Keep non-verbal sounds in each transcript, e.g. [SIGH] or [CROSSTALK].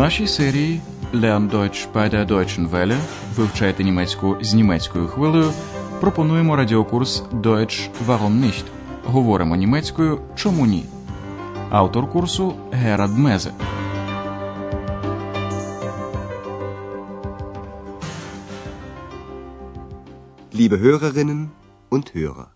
нашій серії Lern Deutsch bei der Deutschen Welle вивчайте німецьку з німецькою хвилею. Пропонуємо радіокурс Deutsch Warum nicht? Говоримо німецькою Чому ні? Автор курсу Герад Мезе. Liebe Hörerinnen und Hörer.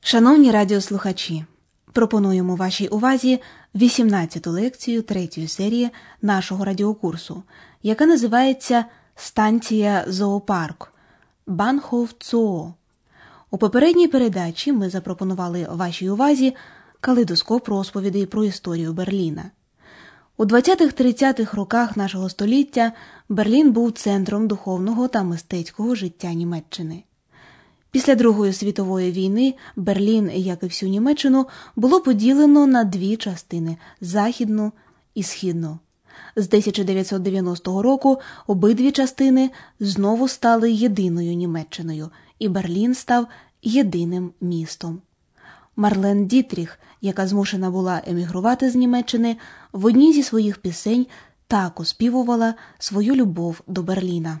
Шановні радіослухачі, пропонуємо вашій увазі 18-ту лекцію третьої серії нашого радіокурсу, яка називається Станція Зоопарк Банхов Цоо. У попередній передачі ми запропонували вашій увазі калейдоскоп розповідей про історію Берліна. У 20-30-х роках нашого століття Берлін був центром духовного та мистецького життя Німеччини. Після Другої світової війни Берлін, як і всю Німеччину, було поділено на дві частини західну і східну. З 1990 року обидві частини знову стали єдиною Німеччиною, і Берлін став єдиним містом. Марлен Дітріх, яка змушена була емігрувати з Німеччини, в одній зі своїх пісень так оспівувала свою любов до Берліна.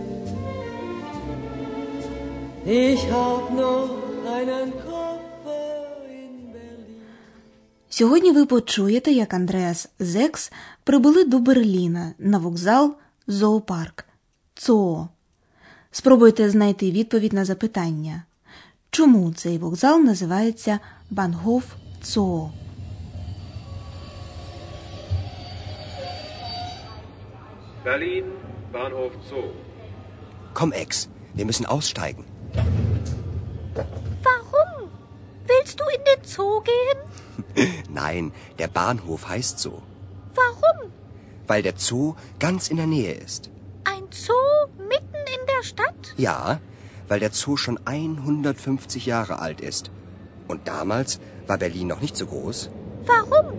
Ich hab noch einen Koffer in Berlin. Сьогодні ви почуєте, як Андреас Зекс прибули до Берліна на вокзал Зоопарк ЦОО. Спробуйте знайти відповідь на запитання, чому цей вокзал називається Бангоф ЦОО. Berlin, Bahnhof Zoo. Komm, Ex, wir müssen aussteigen. Warum? Willst du in den Zoo gehen? [LAUGHS] Nein, der Bahnhof heißt so. Warum? Weil der Zoo ganz in der Nähe ist. Ein Zoo mitten in der Stadt? Ja, weil der Zoo schon 150 Jahre alt ist. Und damals war Berlin noch nicht so groß. Warum?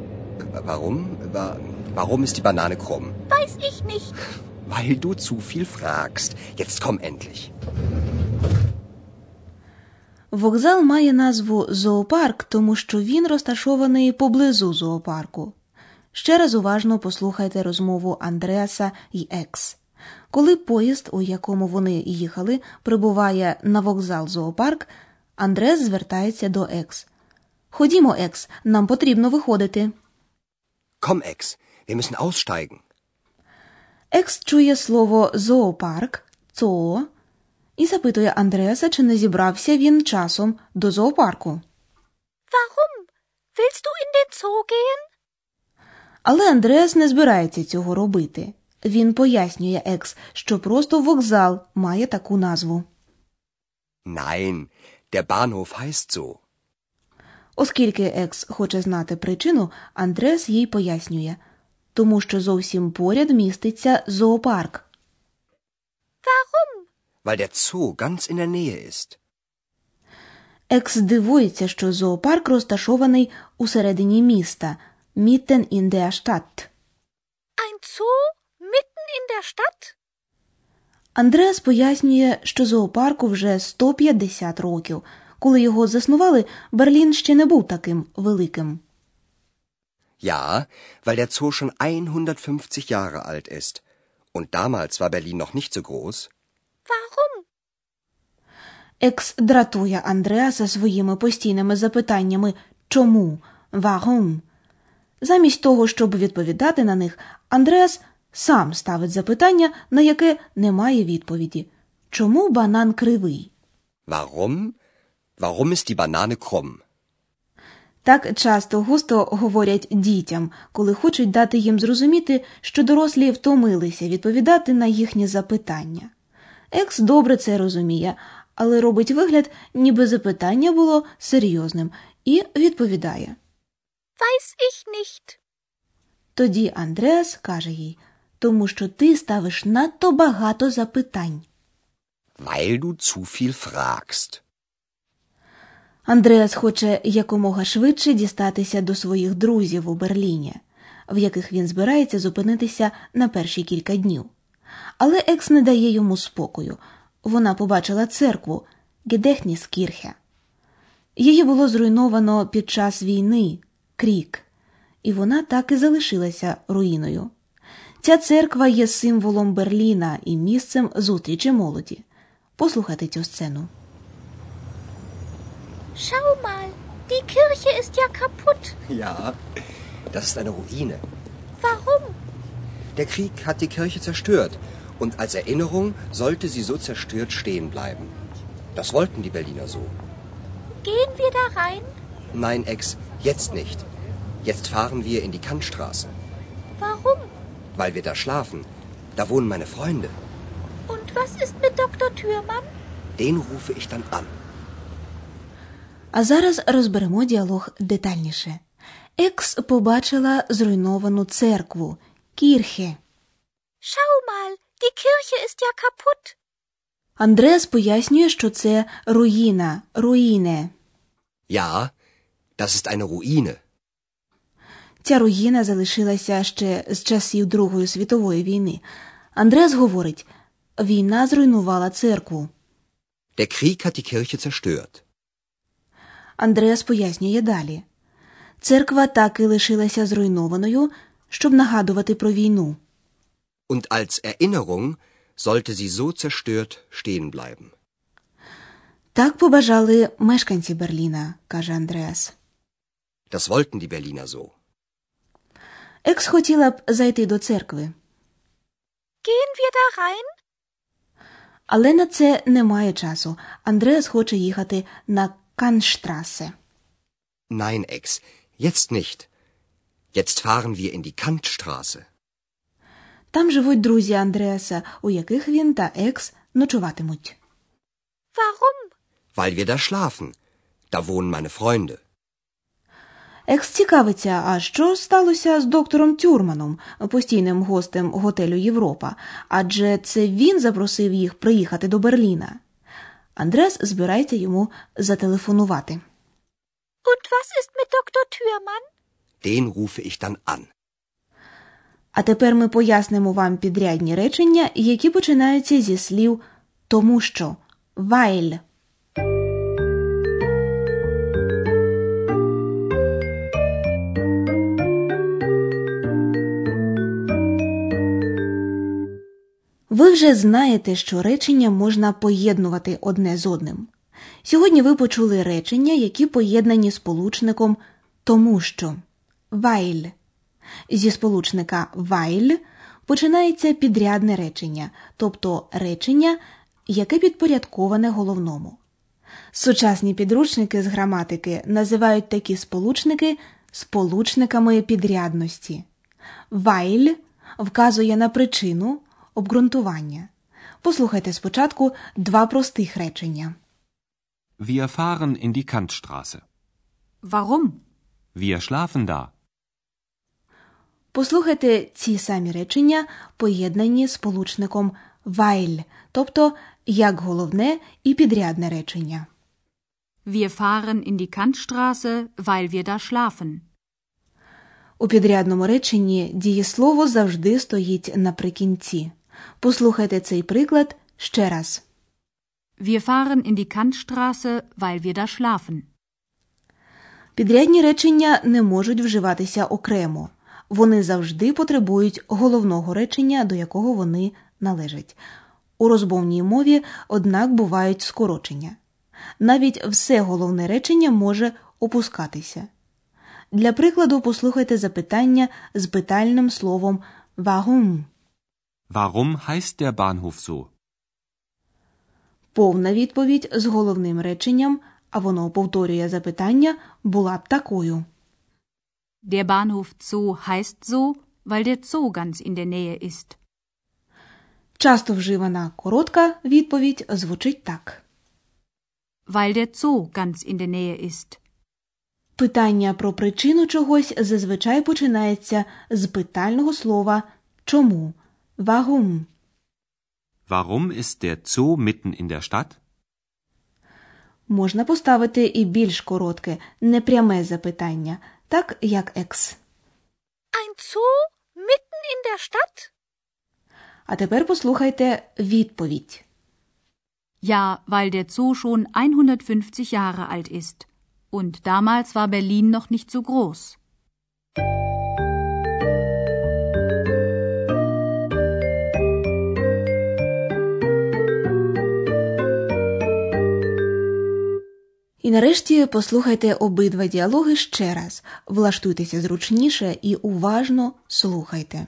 Warum? Wa- Warum ist die Banane krumm? Weiß ich nicht. [LAUGHS] Weil du zu viel fragst. Jetzt komm endlich. Вокзал має назву Зоопарк, тому що він розташований поблизу зоопарку. Ще раз уважно послухайте розмову Андреаса і Екс. Коли поїзд, у якому вони їхали, прибуває на вокзал зоопарк, Андреас звертається до Екс. Ходімо, Екс, нам потрібно виходити. Komm, Ex, wir müssen aussteigen. Екс чує слово зоопарк, Zoo, і запитує Андреаса, чи не зібрався він часом до зоопарку. Warum? Willst du in den Zoo gehen? Але Андреас не збирається цього робити. Він пояснює Екс, що просто вокзал має таку назву. Nein, der Bahnhof heißt so. Оскільки Екс хоче знати причину, Андреас їй пояснює, тому що зовсім поряд міститься зоопарк. Weil der Zoo ganz in der Nähe ist. Екс дивується, що зоопарк розташований у середині міста Mitten in der Stadt. Ein Zoo mitten in der Stadt? Андреас пояснює, що зоопарку вже 150 років. Коли його заснували, Берлін ще не був таким великим. Ja, weil der Zoo schon 150 Jahre alt ist. Und damals war Berlin noch nicht so groß. Екс дратує Андреаса своїми постійними запитаннями чому, warum. Замість того, щоб відповідати на них, Андреас сам ставить запитання, на яке немає відповіді. Чому банан кривий? Warum? Warum ist die Banane krumm? Так часто густо говорять дітям, коли хочуть дати їм зрозуміти, що дорослі втомилися відповідати на їхні запитання. Екс добре це розуміє, але робить вигляд, ніби запитання було серйозним, і відповідає. weiß ich nicht. Тоді Андреас каже їй, тому що ти ставиш надто багато запитань. Weil du zu viel fragst. Андреас хоче якомога швидше дістатися до своїх друзів у Берліні, в яких він збирається зупинитися на перші кілька днів. Але екс не дає йому спокою. Вона побачила церкву Гедехніскірхе. Її було зруйновано під час війни крік, і вона так і залишилася руїною. Ця церква є символом Берліна і місцем зустрічі молоді. Послухайте цю сцену. Schau mal, die Kirche ist ja kaputt. Ja, das ist eine Ruine. Warum? Der Krieg hat die Kirche zerstört und als Erinnerung sollte sie so zerstört stehen bleiben. Das wollten die Berliner so. Gehen wir da rein? Nein, Ex, jetzt nicht. Jetzt fahren wir in die Kantstraße, Warum? weil wir da schlafen. Da wohnen meine Freunde. Und was ist mit Dr. Thürmann? Den rufe ich dann an. А зараз розберемо діалог детальніше. Екс побачила зруйновану церкву Кірхе. Schau mal, die Kirche ist ja kaputt. Андреас пояснює, що це руїна, руїне. Ja, das ist eine Ruine. Ця руїна залишилася ще з часів Другої світової війни. Андреас говорить, війна зруйнувала церкву. Der Krieg hat die Kirche zerstört. Андреас пояснює далі. Церква так і лишилася зруйнованою, щоб нагадувати про війну. Und als Erinnerung sollte sie so zerstört stehen bleiben. Так побажали мешканці Берліна, каже Андреас. Das wollten die Berliner so. Екс хотіла б зайти до церкви, Gehen wir da rein? але на це немає часу. Андреас хоче їхати на Канштрасе. Nein, Ex, jetzt nicht. Jetzt fahren wir in die Kantstraße. Там живуть друзі Андреаса, у яких він та екс ночуватимуть. Warum? Weil wir da schlafen. Da wohnen meine Freunde. Екс цікавиться, а що сталося з доктором Тюрманом, постійним гостем готелю Європа, адже це він запросив їх приїхати до Берліна. Андрес збирається йому зателефонувати. Und was ist mit Dr. Thürmann? Den rufe ich dann an. А тепер ми пояснимо вам підрядні речення, які починаються зі слів тому що weil. Ви вже знаєте, що речення можна поєднувати одне з одним. Сьогодні ви почули речення, які поєднані сполучником тому що weil. Зі сполучника weil починається підрядне речення, тобто речення, яке підпорядковане головному. Сучасні підручники з граматики називають такі сполучники сполучниками підрядності. Weil вказує на причину обґрунтування. Послухайте спочатку два простих речення. Wir fahren in die Kantstraße. Warum? Wir schlafen da. Послухайте ці самі речення, поєднані сполучником weil, тобто як головне і підрядне речення. Wir fahren in die Kantstraße, weil wir da schlafen. У підрядному реченні дієслово завжди стоїть наприкінці. Послухайте цей приклад ще раз. Wir fahren in die Kantstraße, weil wir da schlafen. Підрядні речення не можуть вживатися окремо. Вони завжди потребують головного речення, до якого вони належать. У розмовній мові, однак, бувають скорочення. Навіть все головне речення може опускатися. Для прикладу послухайте запитання з питальним словом «warum». Warum heißt der Bahnhof so? Повна відповідь з головним реченням, а воно повторює запитання, була б такою. Der Bahnhof Zoo heißt so, weil der Zoo ganz in der Nähe ist. Часто вживана коротка відповідь звучить так. Weil der Zoo ganz in der Nähe ist. Питання про причину чогось зазвичай починається з питального слова чому? Warum? Warum ist der Zoo mitten in der Stadt? Можна поставити і більш коротке, непряме запитання, так як екс. Ein Zoo mitten in der Stadt? А тепер послухайте відповідь. Ja, weil der Zoo schon 150 Jahre alt ist. Und damals war Berlin noch nicht so groß. І нарешті послухайте обидва діалоги ще раз. Влаштуйтеся зручніше і уважно слухайте.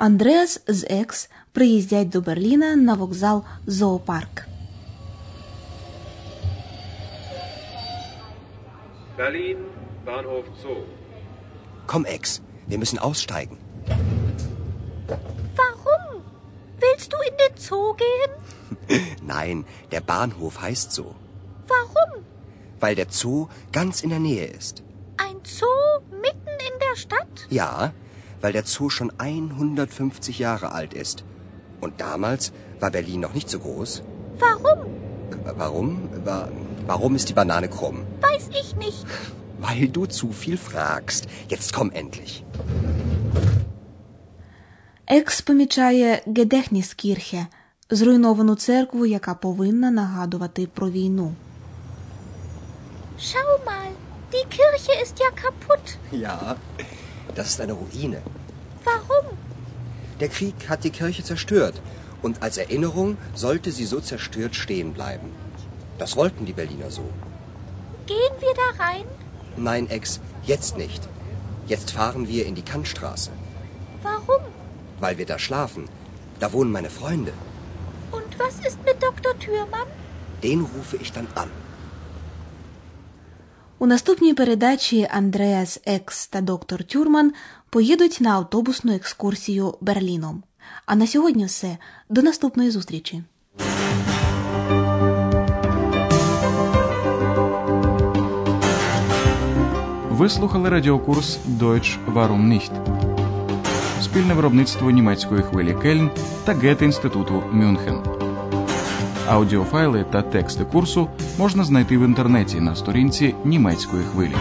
Андреас з Екс приїздять до Берліна на вокзал Зоопарк. Berlin, Bahnhof Zoo. Komm, Ex, wir müssen aussteigen. Warum? Willst du in den Zoo gehen? [LAUGHS] Nein, der Bahnhof heißt so. Warum? Weil der Zoo ganz in der Nähe ist. Ein Zoo mitten in der Stadt? Ja, weil der Zoo schon 150 Jahre alt ist. Und damals war Berlin noch nicht so groß. Warum? Äh, Warum? Wa- Warum ist die Banane krumm? Weiß ich nicht. [LAUGHS] Weil du zu viel fragst. Jetzt komm endlich. Екс помічає Гедехніскірхе – зруйновану церкву, яка повинна нагадувати про війну. Schau mal, die Kirche ist ja kaputt. Ja, das ist eine Ruine. Warum? Der Krieg hat die Kirche zerstört. Und als Erinnerung sollte sie so zerstört stehen bleiben. Das wollten die Berliner so. Gehen wir da rein? Nein, Ex, jetzt nicht. Jetzt fahren wir in die Kantstraße. Warum? Weil wir da schlafen. Da wohnen meine Freunde. Und was ist mit Dr. Thürmann? Den rufe ich dann an. У наступній передачі Андреас Екс та доктор Тюрман поїдуть на автобусну екскурсію Берліном. А на сьогодні все. До наступної зустрічі. Ви слухали радіокурс Deutsch Warum nicht? Спільне виробництво німецької хвилі Кельн та Гете-інституту Мюнхен. Аудіофайли та тексти курсу можна знайти в інтернеті на сторінці німецької хвилі.